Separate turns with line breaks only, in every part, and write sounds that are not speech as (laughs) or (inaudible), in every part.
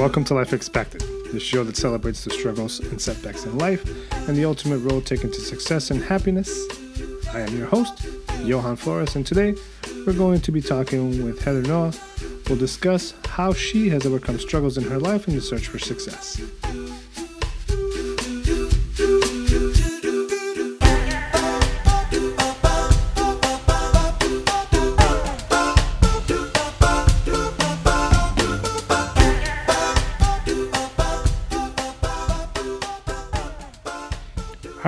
welcome to Life Expected, the show that celebrates the struggles and setbacks in life and the ultimate road taken to success and happiness. I am your host, Johan Flores, and today we're going to be talking with Heather Noah. We'll discuss how she has overcome struggles in her life in the search for success.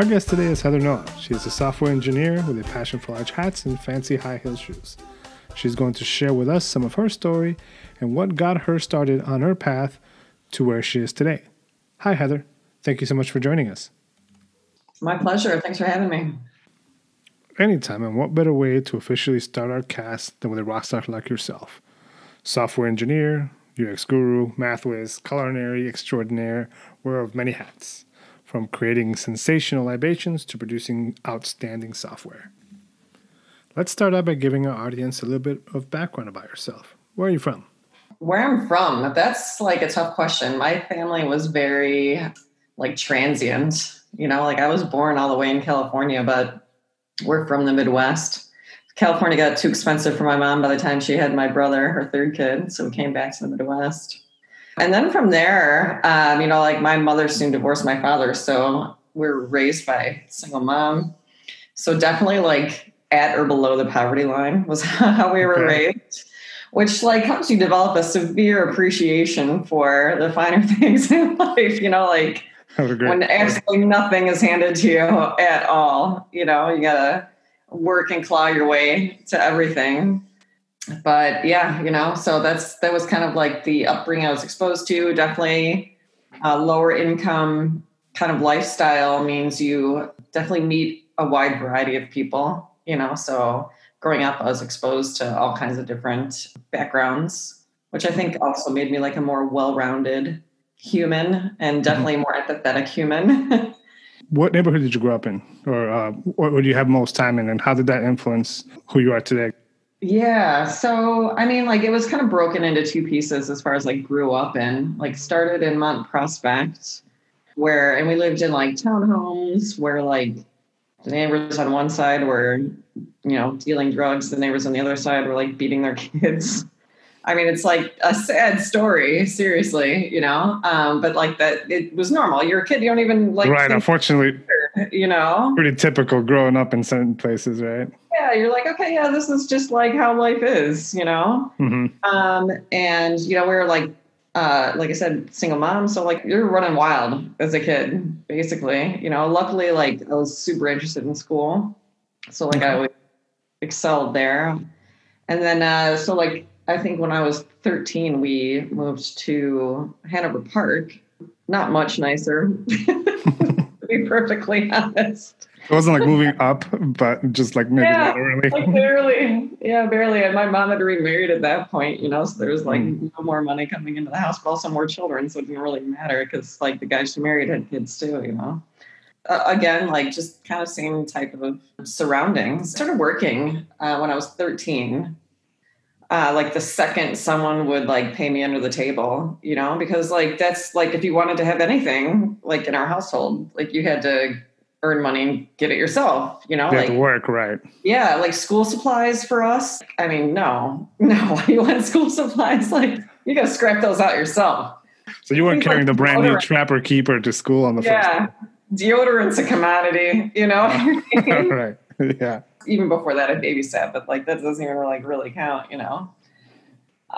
Our guest today is Heather Noah. She is a software engineer with a passion for large hats and fancy high heel shoes. She's going to share with us some of her story and what got her started on her path to where she is today. Hi, Heather. Thank you so much for joining us.
My pleasure. Thanks for having me.
Anytime, and what better way to officially start our cast than with a rock star like yourself? Software engineer, UX guru, math whiz, culinary extraordinaire, wearer of many hats from creating sensational libations to producing outstanding software. Let's start out by giving our audience a little bit of background about yourself. Where are you from?
Where I'm from, that's like a tough question. My family was very like transient. You know, like I was born all the way in California, but we're from the Midwest. California got too expensive for my mom by the time she had my brother, her third kid. So we came back to the Midwest. And then from there, um, you know, like my mother soon divorced my father. So we are raised by a single mom. So definitely like at or below the poverty line was (laughs) how we were okay. raised, which like helps you develop a severe appreciation for the finer (laughs) things in life, you know, like when absolutely nothing is handed to you at all, you know, you gotta work and claw your way to everything but yeah, you know, so that's that was kind of like the upbringing I was exposed to. Definitely, uh, lower income kind of lifestyle means you definitely meet a wide variety of people. You know, so growing up, I was exposed to all kinds of different backgrounds, which I think also made me like a more well-rounded human and mm-hmm. definitely more empathetic human. (laughs)
what neighborhood did you grow up in, or uh, what would you have most time in, and how did that influence who you are today?
Yeah. So, I mean, like it was kind of broken into two pieces as far as like grew up in. Like started in Mount Prospect, where, and we lived in like townhomes where like the neighbors on one side were, you know, dealing drugs. The neighbors on the other side were like beating their (laughs) kids. I mean, it's like a sad story, seriously, you know. Um, but like that, it was normal. You're a kid; you don't even like.
Right. Unfortunately,
you know,
pretty typical growing up in certain places, right?
Yeah, you're like, okay, yeah, this is just like how life is, you know? Mm-hmm. Um, and, you know, we are like, uh, like I said, single mom. So like you're running wild as a kid, basically, you know, luckily, like I was super interested in school. So like I always excelled there. And then, uh, so like, I think when I was 13, we moved to Hanover Park, not much nicer, (laughs) be perfectly (laughs) honest.
It wasn't like moving up, but just like maybe
yeah, literally. Like barely. Yeah, barely. And my mom had remarried at that point, you know, so there was like mm. no more money coming into the house, but also more children. So it didn't really matter because like the guy she married had kids too, you know. Uh, again, like just kind of same type of surroundings. Started working uh, when I was 13. Uh, like the second someone would like pay me under the table, you know, because like that's like if you wanted to have anything like in our household, like you had to earn money and get it yourself, you know?
You
like,
work, right.
Yeah, like school supplies for us. I mean, no, (laughs) no, (laughs) you want school supplies, like you gotta scrap those out yourself.
So you weren't carrying like the brand new Trapper Keeper to school on the
yeah.
first
Deodorant's a commodity, you know? (laughs)
right. Yeah.
Even before that I babysat, but like that doesn't even like really count, you know.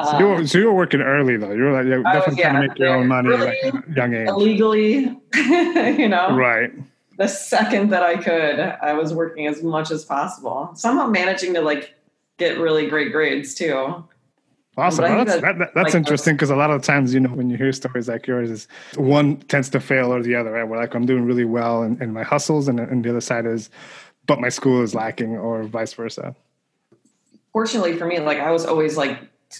So, you were, um, so you were working early though. You were like, you're definitely yeah, trying to make your own money really like young age.
Illegally, (laughs) you know.
Right
the second that I could, I was working as much as possible. Somehow managing to like get really great grades too.
Awesome. Well, that's, that, that's like, interesting because a lot of times, you know, when you hear stories like yours, is one tends to fail or the other, right? We're like, I'm doing really well in, in my hustles, and, and the other side is, but my school is lacking, or vice versa.
Fortunately for me, like I was always like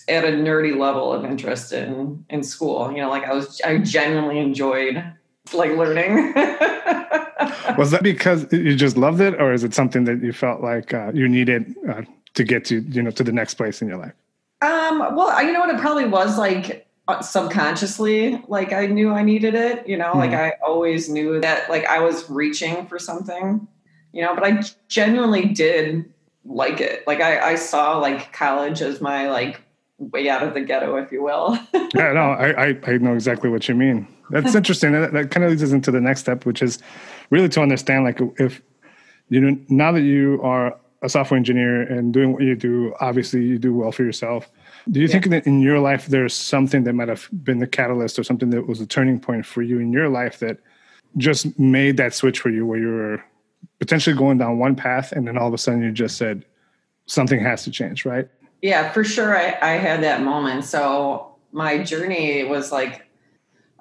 at a nerdy level of interest in in school. You know, like I was, I genuinely enjoyed like learning. (laughs)
was that because you just loved it, or is it something that you felt like uh, you needed uh, to get to you know to the next place in your life?
Um, well, you know what it probably was like. uh, subconsciously like I knew I needed it, you know, mm-hmm. like I always knew that like I was reaching for something, you know, but I genuinely did like it. Like I, I saw like college as my like way out of the ghetto, if you will. (laughs)
yeah, no, I, I, I know exactly what you mean. That's (laughs) interesting. that, that kind of leads us into the next step, which is really to understand like if you know now that you are a software engineer and doing what you do, obviously you do well for yourself. Do you yeah. think that in your life there's something that might have been the catalyst or something that was a turning point for you in your life that just made that switch for you where you were potentially going down one path and then all of a sudden you just said something has to change, right?
Yeah, for sure. I, I had that moment. So my journey was like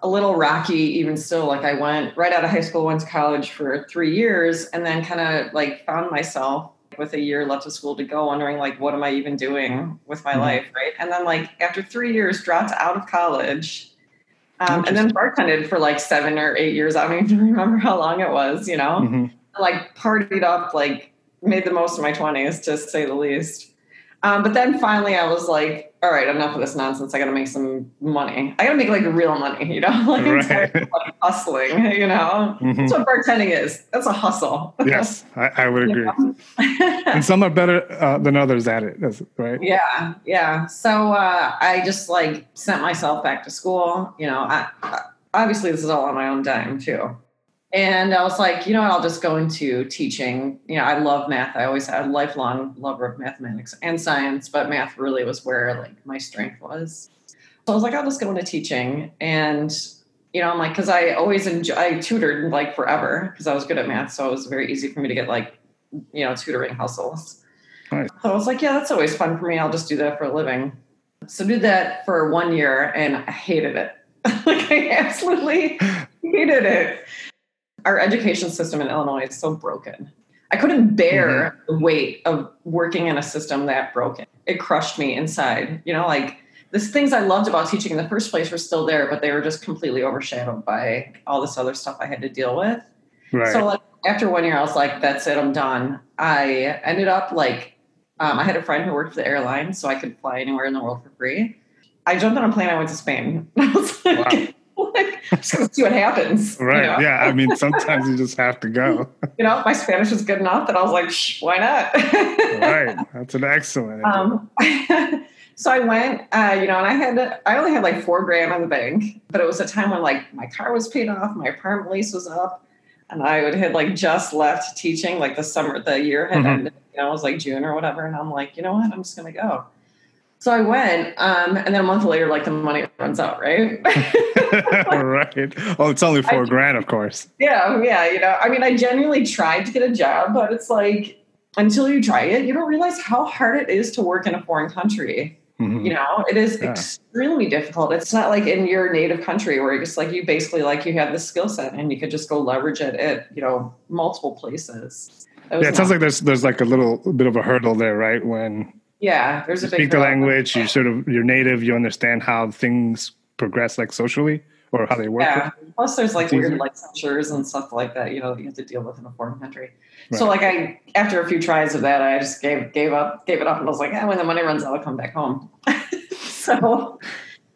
a little rocky, even still. Like I went right out of high school, went to college for three years, and then kind of like found myself with a year left of school to go, wondering like, what am I even doing with my mm-hmm. life, right? And then like after three years, dropped out of college, um, and then bartended for like seven or eight years. I don't even (laughs) remember how long it was, you know. Mm-hmm. Like partied up, like made the most of my twenties, to say the least. Um, but then finally, I was like, all right, enough of this nonsense. I got to make some money. I got to make like real money, you know, (laughs) like, right. like hustling, (laughs) you know. Mm-hmm. That's what bartending is. That's a hustle. (laughs)
yes, I, I would agree. and some are better uh, than others at it, right?
Yeah, yeah. So uh, I just like sent myself back to school. You know, I, I, obviously this is all on my own dime too. And I was like, you know what, I'll just go into teaching. You know, I love math. I always had a lifelong lover of mathematics and science, but math really was where like my strength was. So I was like, I'll just go into teaching. And, you know, I'm like, cause I always enjoy, I tutored like forever because I was good at math. So it was very easy for me to get like, you know, tutoring hustles. Nice. So I was like, yeah, that's always fun for me. I'll just do that for a living. So did that for one year and I hated it. (laughs) like I absolutely (laughs) hated it our education system in Illinois is so broken. I couldn't bear mm-hmm. the weight of working in a system that broken. It crushed me inside. You know, like the things I loved about teaching in the first place were still there, but they were just completely overshadowed by all this other stuff I had to deal with. Right. So like after one year, I was like, "That's it, I'm done." I ended up like, um, I had a friend who worked for the airline, so I could fly anywhere in the world for free. I jumped on a plane. I went to Spain. (laughs) I was like, wow. (laughs) like, just gonna see what happens.
Right. You know? Yeah. I mean, sometimes you just have to go. (laughs)
You know, my Spanish was good enough that I was like, Shh, why not? (laughs)
right. That's an excellent.
Um, so I went, uh, you know, and I had, I only had like four grand on the bank, but it was a time when like my car was paid off, my apartment lease was up, and I would had like just left teaching, like the summer, the year had mm-hmm. ended. You know, it was like June or whatever, and I'm like, you know what, I'm just gonna go. So I went, um, and then a month later, like the money runs out, right? (laughs) (laughs)
right. Well, it's only four I, grand, of course.
Yeah, yeah. You know, I mean, I genuinely tried to get a job, but it's like until you try it, you don't realize how hard it is to work in a foreign country. Mm-hmm. You know, it is yeah. extremely difficult. It's not like in your native country where it's like you basically like you have the skill set and you could just go leverage it at you know multiple places.
It yeah, it sounds like there's there's like a little bit of a hurdle there, right? When
yeah, there's
a big. speak the language. You sort of you're native. You understand how things progress, like socially, or how they work.
Yeah. Plus, there's like weird licensures and stuff like that. You know, that you have to deal with in a foreign country. Right. So, like, I after a few tries of that, I just gave gave up, gave it up, and I was like, yeah, when the money runs out, I'll come back home. (laughs) so,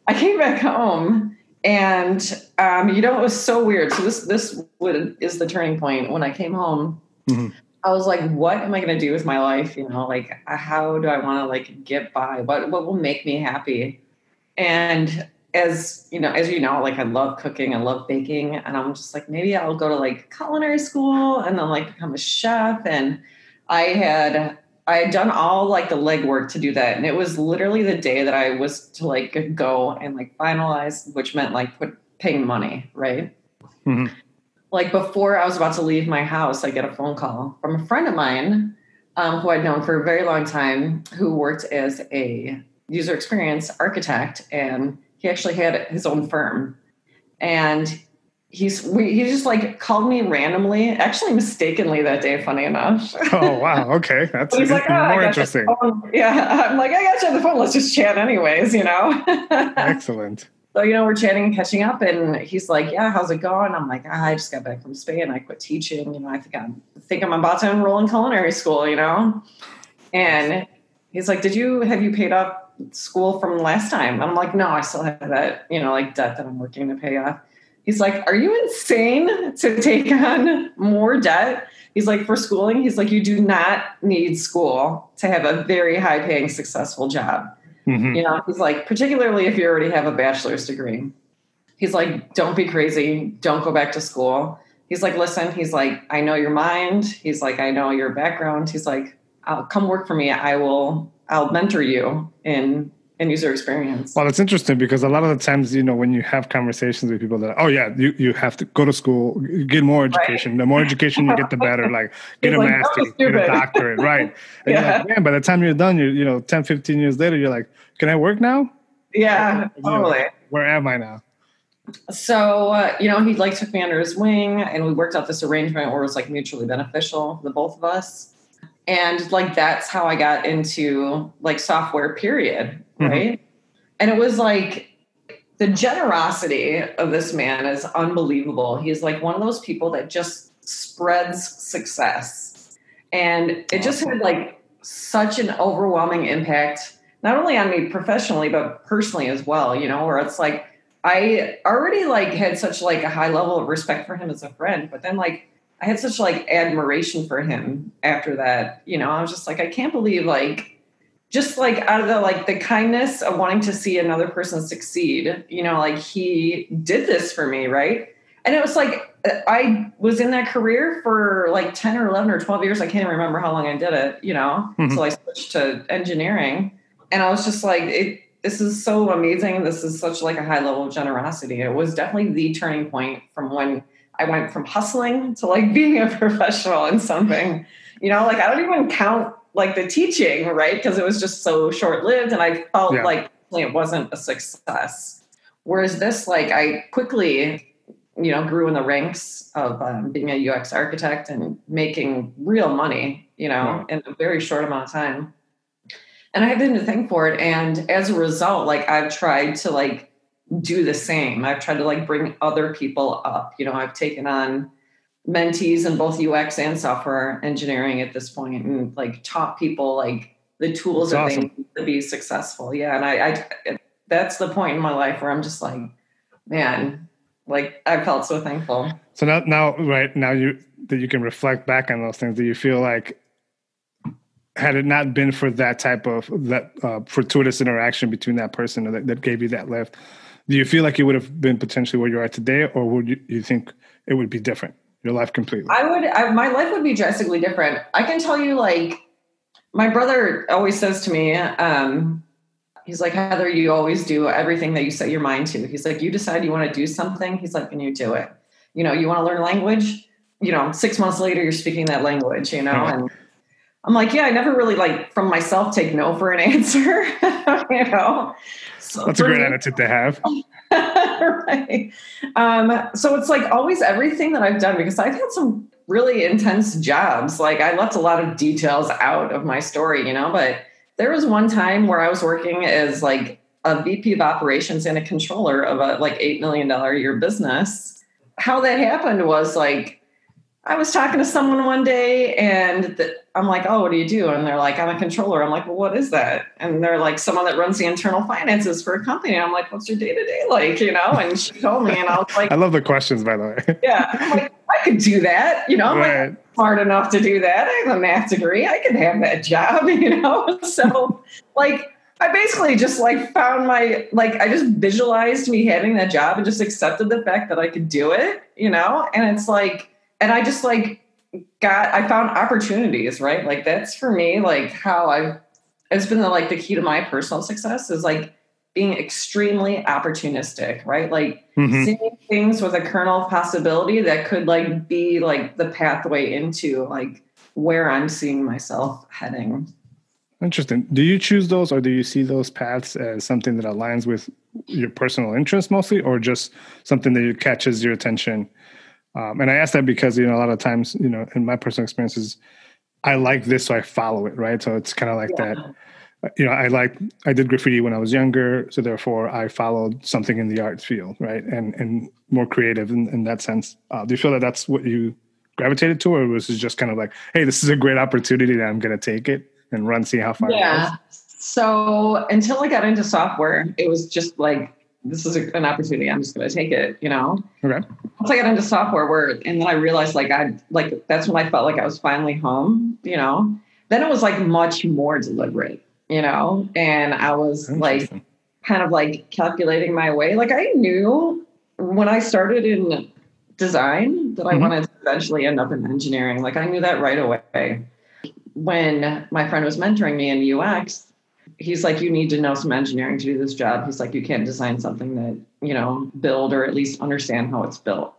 I came back home, and um, you know, it was so weird. So this this would, is the turning point when I came home. Mm-hmm. I was like, what am I going to do with my life? You know, like, how do I want to like get by? What, what will make me happy? And as you know, as you know, like I love cooking, I love baking, and I'm just like, maybe I'll go to like culinary school and then like become a chef. And I had, I had done all like the legwork to do that. And it was literally the day that I was to like go and like finalize, which meant like put paying money, right? Mm-hmm like before I was about to leave my house, I get a phone call from a friend of mine um, who I'd known for a very long time, who worked as a user experience architect, and he actually had his own firm. And he's we, he just like called me randomly, actually mistakenly that day. Funny enough.
oh wow, okay, (laughs) that's he's like, oh, more interesting.
Yeah, (laughs) I'm like, I got you on the phone. Let's just chat, anyways. You know. (laughs)
Excellent.
So, you know, we're chatting and catching up, and he's like, Yeah, how's it going? I'm like, ah, I just got back from Spain. I quit teaching. You know, I think I'm I think I'm about to enroll in culinary school, you know? And he's like, Did you have you paid up school from last time. I'm like, no, I still have that, you know, like debt that I'm working to pay off. He's like, are you insane to take on more debt? He's like, for schooling, he's like, you do not need school to have a very high paying, successful job. Mm-hmm. You know, he's like, particularly if you already have a bachelor's degree. He's like, don't be crazy. Don't go back to school. He's like, listen, he's like, I know your mind. He's like, I know your background. He's like, I'll come work for me. I will, I'll mentor you in in user experience.
Well, it's interesting because a lot of the times, you know, when you have conversations with people that, oh yeah, you, you have to go to school, get more education. Right. The more education you get, the better. (laughs) Like get a like, master, get a (laughs) doctorate, right? And yeah. Like, man, by the time you're done, you're, you know, 10, 15 years later, you're like, can I work now?
Yeah, totally.
Know, where am I now?
So, uh, you know, he like took me under his wing and we worked out this arrangement where it was like mutually beneficial for the both of us. And like, that's how I got into like software period Mm-hmm. right? And it was like the generosity of this man is unbelievable. He's like one of those people that just spreads success. And it just had like such an overwhelming impact, not only on me professionally, but personally as well, you know, where it's like I already like had such like a high level of respect for him as a friend, but then like I had such like admiration for him after that. You know, I was just like, I can't believe like just like out of the like the kindness of wanting to see another person succeed you know like he did this for me right? And it was like i was in that career for like 10 or 11 or 12 years. I can't even remember how long i did it you know? Mm-hmm. so i switched to engineering and i was just like it this is so amazing. This is such like a high level of generosity. It was definitely the turning point from when i went from hustling to like (laughs) being a professional in something. You know like i don't even count like the teaching, right? Because it was just so short lived and I felt yeah. like it wasn't a success. Whereas this, like, I quickly, you know, grew in the ranks of um, being a UX architect and making real money, you know, yeah. in a very short amount of time. And I didn't think for it. And as a result, like, I've tried to, like, do the same. I've tried to, like, bring other people up. You know, I've taken on, mentees in both UX and software engineering at this point and like taught people like the tools that's that awesome. they need to be successful. Yeah. And I, I, that's the point in my life where I'm just like, man, like I felt so thankful.
So now, now, right now you, that you can reflect back on those things, do you feel like had it not been for that type of that uh, fortuitous interaction between that person that, that gave you that lift, do you feel like you would have been potentially where you are today, or would you, you think it would be different? Your life completely?
I would, I, my life would be drastically different. I can tell you, like, my brother always says to me, um, he's like, Heather, you always do everything that you set your mind to. He's like, you decide you want to do something. He's like, and you do it. You know, you want to learn a language, you know, six months later, you're speaking that language, you know, mm-hmm. and I'm like, yeah, I never really like from myself take no for an (laughs) answer, (laughs) you know.
So That's a great me, attitude to have. (laughs) (laughs)
right. Um, so it's like always everything that I've done because I've had some really intense jobs. Like I left a lot of details out of my story, you know, but there was one time where I was working as like a VP of operations and a controller of a like $8 million a year business. How that happened was like I was talking to someone one day and the, I'm like, oh, what do you do? And they're like, I'm a controller. I'm like, well, what is that? And they're like, someone that runs the internal finances for a company. And I'm like, what's your day to day like? You know? And she told me, and I was like, (laughs)
I love the questions, by the way. (laughs)
yeah. I'm like, I could do that. You know, I'm right. like, smart enough to do that. I have a math degree. I could have that job, (laughs) you know? So, like, I basically just like found my like I just visualized me having that job and just accepted the fact that I could do it, you know? And it's like and I just like got I found opportunities, right? Like that's for me like how I've it's been the, like the key to my personal success is like being extremely opportunistic, right? Like mm-hmm. seeing things with a kernel of possibility that could like be like the pathway into like where I'm seeing myself heading.
Interesting. Do you choose those or do you see those paths as something that aligns with your personal interest mostly or just something that catches your attention um, and I ask that because you know a lot of times you know in my personal experiences, I like this, so I follow it, right? So it's kind of like yeah. that. You know, I like I did graffiti when I was younger, so therefore I followed something in the arts field, right? And and more creative in, in that sense. Uh, do you feel that that's what you gravitated to, or was it just kind of like, hey, this is a great opportunity, that I'm going to take it and run, see how far.
Yeah. So until I got into software, it was just like this is a, an opportunity. I'm just going to take it, you know.
Okay.
Once I got into software, where and then I realized like I like that's when I felt like I was finally home, you know. Then it was like much more deliberate, you know, and I was like kind of like calculating my way. Like I knew when I started in design that I
Mhm.
wanted to eventually end up in engineering. Like I knew that right away. When my friend was mentoring me in UX, he's like, you need to know some engineering to do this job. He's like, you can't design something that, you know, build or at least understand how it's built,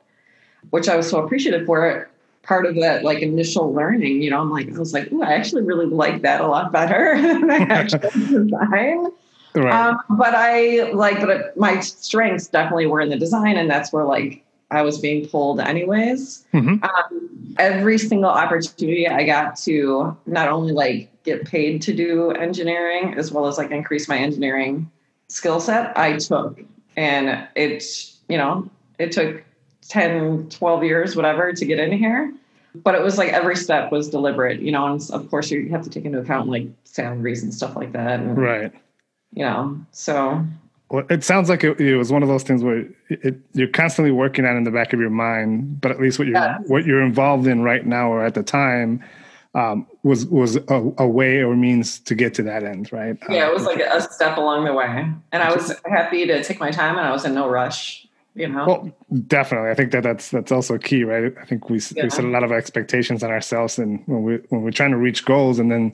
which I was so appreciative for. Part of that like initial learning, you know, I'm like, I was like, ooh, I actually really like that a lot better (laughs) than I (laughs) actually design.
Right.
Um, but I like, but my strengths definitely were in the design, and that's where like I was being pulled anyways.
Mhm.
Um, every single opportunity I got to not only like get paid to do engineering as well as like increase my engineering skill set, I took, and it you know it took 10, 12 years, whatever, to get in here. But it was like every step was deliberate, you know, and of course you have to take into account like salaries and stuff like that. And,
right.
you know so
it sounds like it, it was one of those things where it, it, you're constantly working on in the back of your mind, but at least what you're
Yeah.
what you're involved in right now or at the time um, was was a, a way or means to get to that end, right?
yeah
Uh,
it was like a step along the way and i was happy to take my time and i was in no rush you know
Well, definitely. I think that that's that's also key, right? I think we
Yeah.
we set a lot of expectations on ourselves, and when we when we're trying to reach goals, and then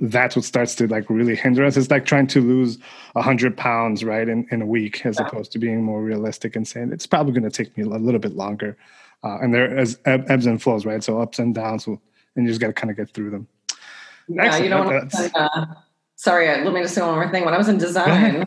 that's what starts to like really hinder us. It's like trying to lose a hundred pounds, right, in, in a week, as
Yeah.
opposed to being more realistic and saying it's probably going to take me a little bit longer. Uh, and there is eb- ebbs and flows, right? So ups and downs, will, and you just got to kind of get through them.
yeah
excellent.
you know when I was in, uh, sorry let me just say one more thing when i was in design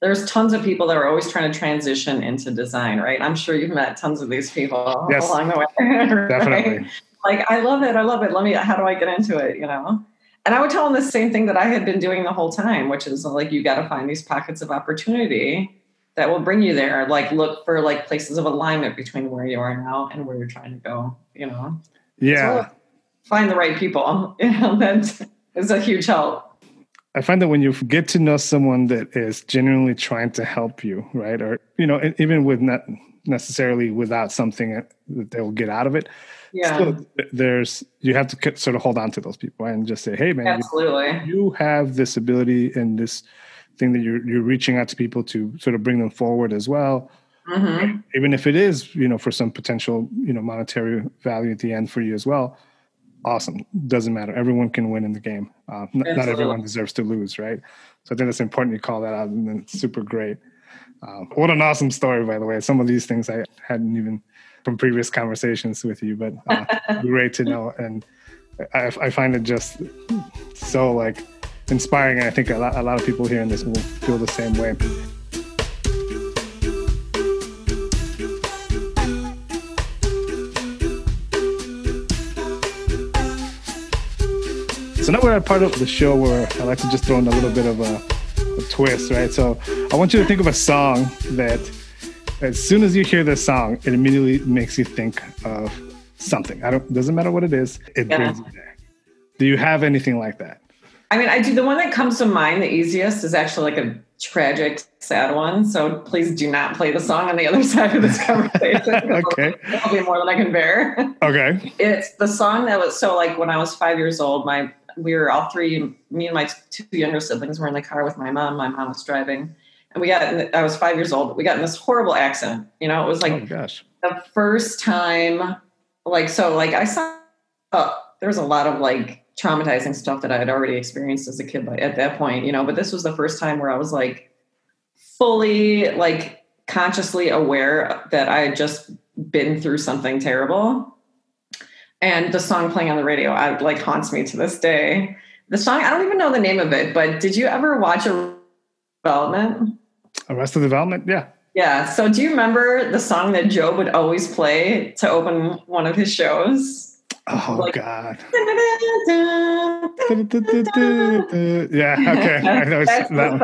there's tons of people that are always trying to transition into design right i'm sure you've met tons of these people
Yes.
along the way (laughs) right?
Definitely.
like i love it i love it let me how do i get into it you know and i would tell them the same thing that i had been doing the whole time which is like you got to find these pockets of opportunity that will bring you there. Like look for like places of alignment between where you are now and where you're trying to go you know?
Yeah.
find the right people (laughs) you know that is a huge help.
I find that when you get to know someone that is genuinely trying to help you, right, or you know, even with not necessarily without something that they'll get out of it,
yeah.
Still, there's you have to sort of hold on to those people and just say, "Hey, man,
absolutely.
you, you have this ability and this thing that you're you're reaching out to people to sort of bring them forward as well."
hmm
even if it is you know for some potential you know monetary value at the end for you as well awesome. Doesn't matter. Everyone can win in the game. Uh, n- not everyone deserves to lose right? So i think it's important you call that out and it's super great um, what an awesome story by the way. Some of these things i hadn't even from previous conversations with you but uh, (laughs) great to know. And I, I find it just so like inspiring. And i think a lot, a lot of people hearing this will feel the same way. So now we're at part of the show where I like to just throw in a little bit of a, a twist, right? So I want you to think of a song that, as soon as you hear this song, it immediately makes you think of something. I don't. Doesn't matter what it is. It
Yeah.
brings you there. Do you have anything like that?
I mean, I do. The one that comes to mind, the easiest, is actually like a tragic, sad one. So please do not play the song on the other (laughs) side of this (laughs) conversation.
Okay.
It'll be more than I can bear.
Okay.
It's the song that was so like when I was five years old, my we were all three, me and my two younger siblings were in the car with my mom. My mom was driving. And we got, in- I was five years old. We got in this horrible accident. You know, it was like
oh gosh.
the first time like so like i saw uh, there was a lot of like traumatizing stuff that i had already experienced as a kid by, at that point you know but this was the first time where i was like fully like consciously aware that i had just been through something terrible and the song playing on the radio I, like haunts me to this day the song i don't even know the name of it but did you ever watch a development
Arrested Development. Yeah.
yeah. So do you remember the song that Gob would always play to open one of his shows?
Oh
Like-
God. (laughs) (laughs) yeah. Okay. I know that
song.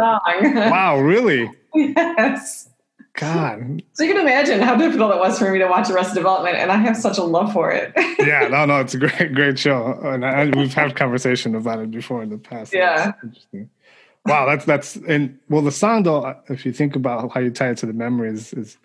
Wow. Really? (laughs)
yes.
God.
So you can imagine how difficult it was for me to watch Arrested Development, and I have such a love for it. (laughs)
yeah, no, no, it's a great, great show, and I, we've had conversation about it before in the past.
Yeah.
interesting. Wow, that's that's and well, the song though, if you think about how you tie it to the memories, is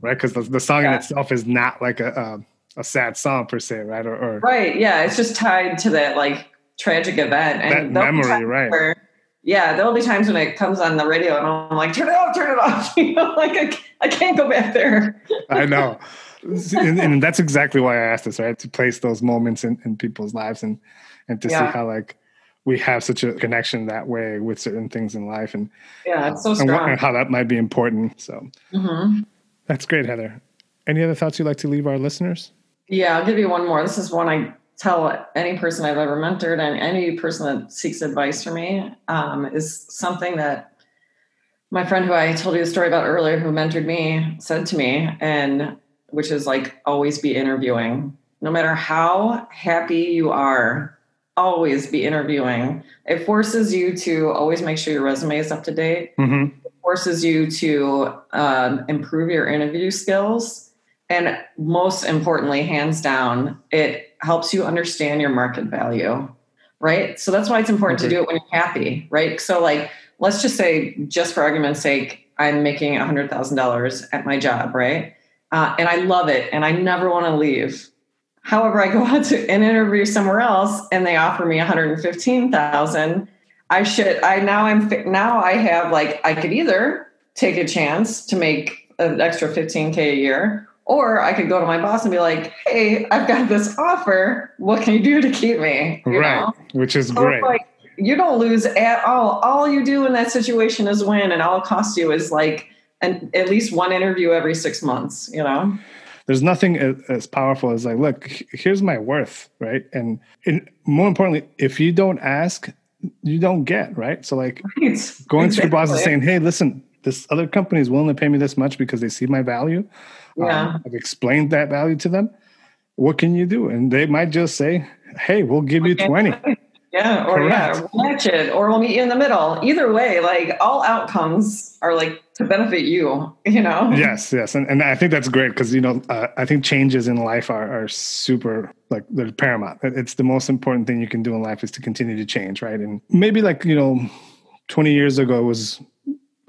right because the, the song yeah. in itself is not like a, a, a sad song per se, right? Or, or,
right, yeah, it's just tied to that like tragic event
and that memory, right? Where,
yeah, there'll be times when it comes on the radio and I'm like, turn it off, turn it off. (laughs) you know, like I, I can't go back there.
I know. And, and, that's exactly why I asked this, right? To place those moments in, in people's lives and and to yeah. see how like we have such a connection that way with certain things in life and
yeah, it's so strong.
And, how that might be important. So mm-hmm. that's great, Heather. Any other thoughts you'd like to leave our listeners?
Yeah, I'll give you one more. This is one I tell any person I've ever mentored and any person that seeks advice from me um, is something that my friend who I told you the story about earlier, who mentored me, said to me, and which is like always be interviewing. No matter how happy you are, always be interviewing. It forces you to always make sure your resume is up to date. Mm-hmm. It forces you to um, improve your interview skills. And most importantly, hands down, it helps you understand your market value, right? So that's why it's important mm-hmm. to do it when you're happy, right? So, like, let's just say, just for argument's sake, I'm making $100,000 at my job, right? Uh, and I love it and I never want to leave. However, I go (laughs) out to an interview somewhere else and they offer me 115,000. I should, I now I'm, now I have like, I could either take a chance to make an extra 15K a year or I could go to my boss and be like, "Hey, I've got this offer. What can you do to keep me?"
You right, know? which is so great. Like,
you don't lose at all. All you do in that situation is win, and all it costs you is like an, at least one interview every six months. You know,
there's nothing as powerful as like, look, here's my worth, right? And, and more importantly, if you don't ask, you don't get, right? So like, right. going exactly. to your boss and saying, "Hey, listen, this other company is willing to pay me this much because they see my value." Yeah. Um, I've explained that value to them. What can you do? And they might just say, hey, we'll give you 20. (laughs)
Yeah, or Correct. yeah, we'll match it, or we'll meet you in the middle. Either way, like all outcomes are like to benefit you, you know?
Yes, yes. And, and I think that's great because, you know, uh, I think changes in life are, are super, like, they're paramount. It's the most important thing you can do in life is to continue to change, right? And maybe like, you know, 20 years ago was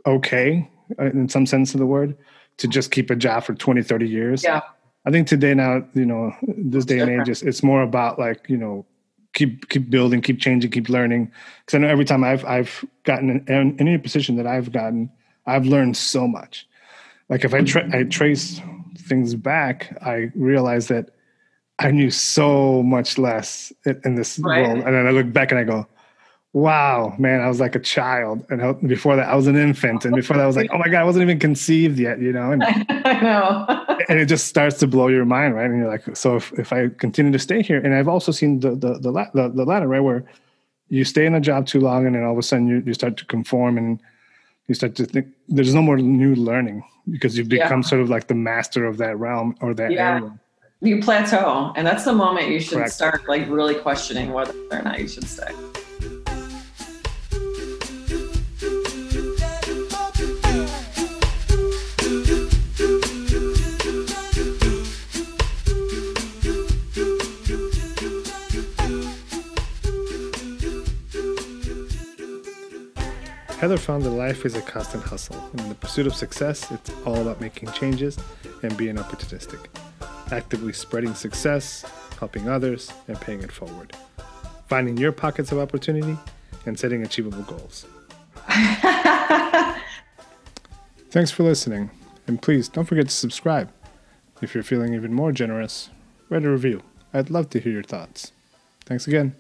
okay uh, in some sense of the word to just keep a job for 20, 30 years.
Yeah.
I think today now, you know, this day and age, it's, it's more about like, you know, keep keep building, keep changing, keep learning. Because I know every time I've I've gotten in, in, any position that I've gotten, I've learned so much. Like if I tra- I trace things back, I realize that I knew so much less in, in this right. world, and then I look back and I go, wow, man, I was like a child. And before that, I was an infant. And before that, I was like, oh my God, I wasn't even conceived yet, you know? And, (laughs)
I know.
and it just starts to blow your mind, right? And you're like, so if, if I continue to stay here, and I've also seen the, the, the, the, the ladder, right? Where you stay in a job too long and then all of a sudden you, you start to conform and you start to think there's no more new learning because you've become yeah. sort of like the master of that realm or that yeah. area.
You plateau. And that's the moment you should Correct. start like really questioning whether or not you should stay.
Found that life is a constant hustle, and in the pursuit of success, it's all about making changes and being opportunistic, actively spreading success, helping others, and paying it forward, finding your pockets of opportunity, and setting achievable goals. (laughs) Thanks for listening, and please don't forget to subscribe. If you're feeling even more generous, write a review. I'd love to hear your thoughts. Thanks again.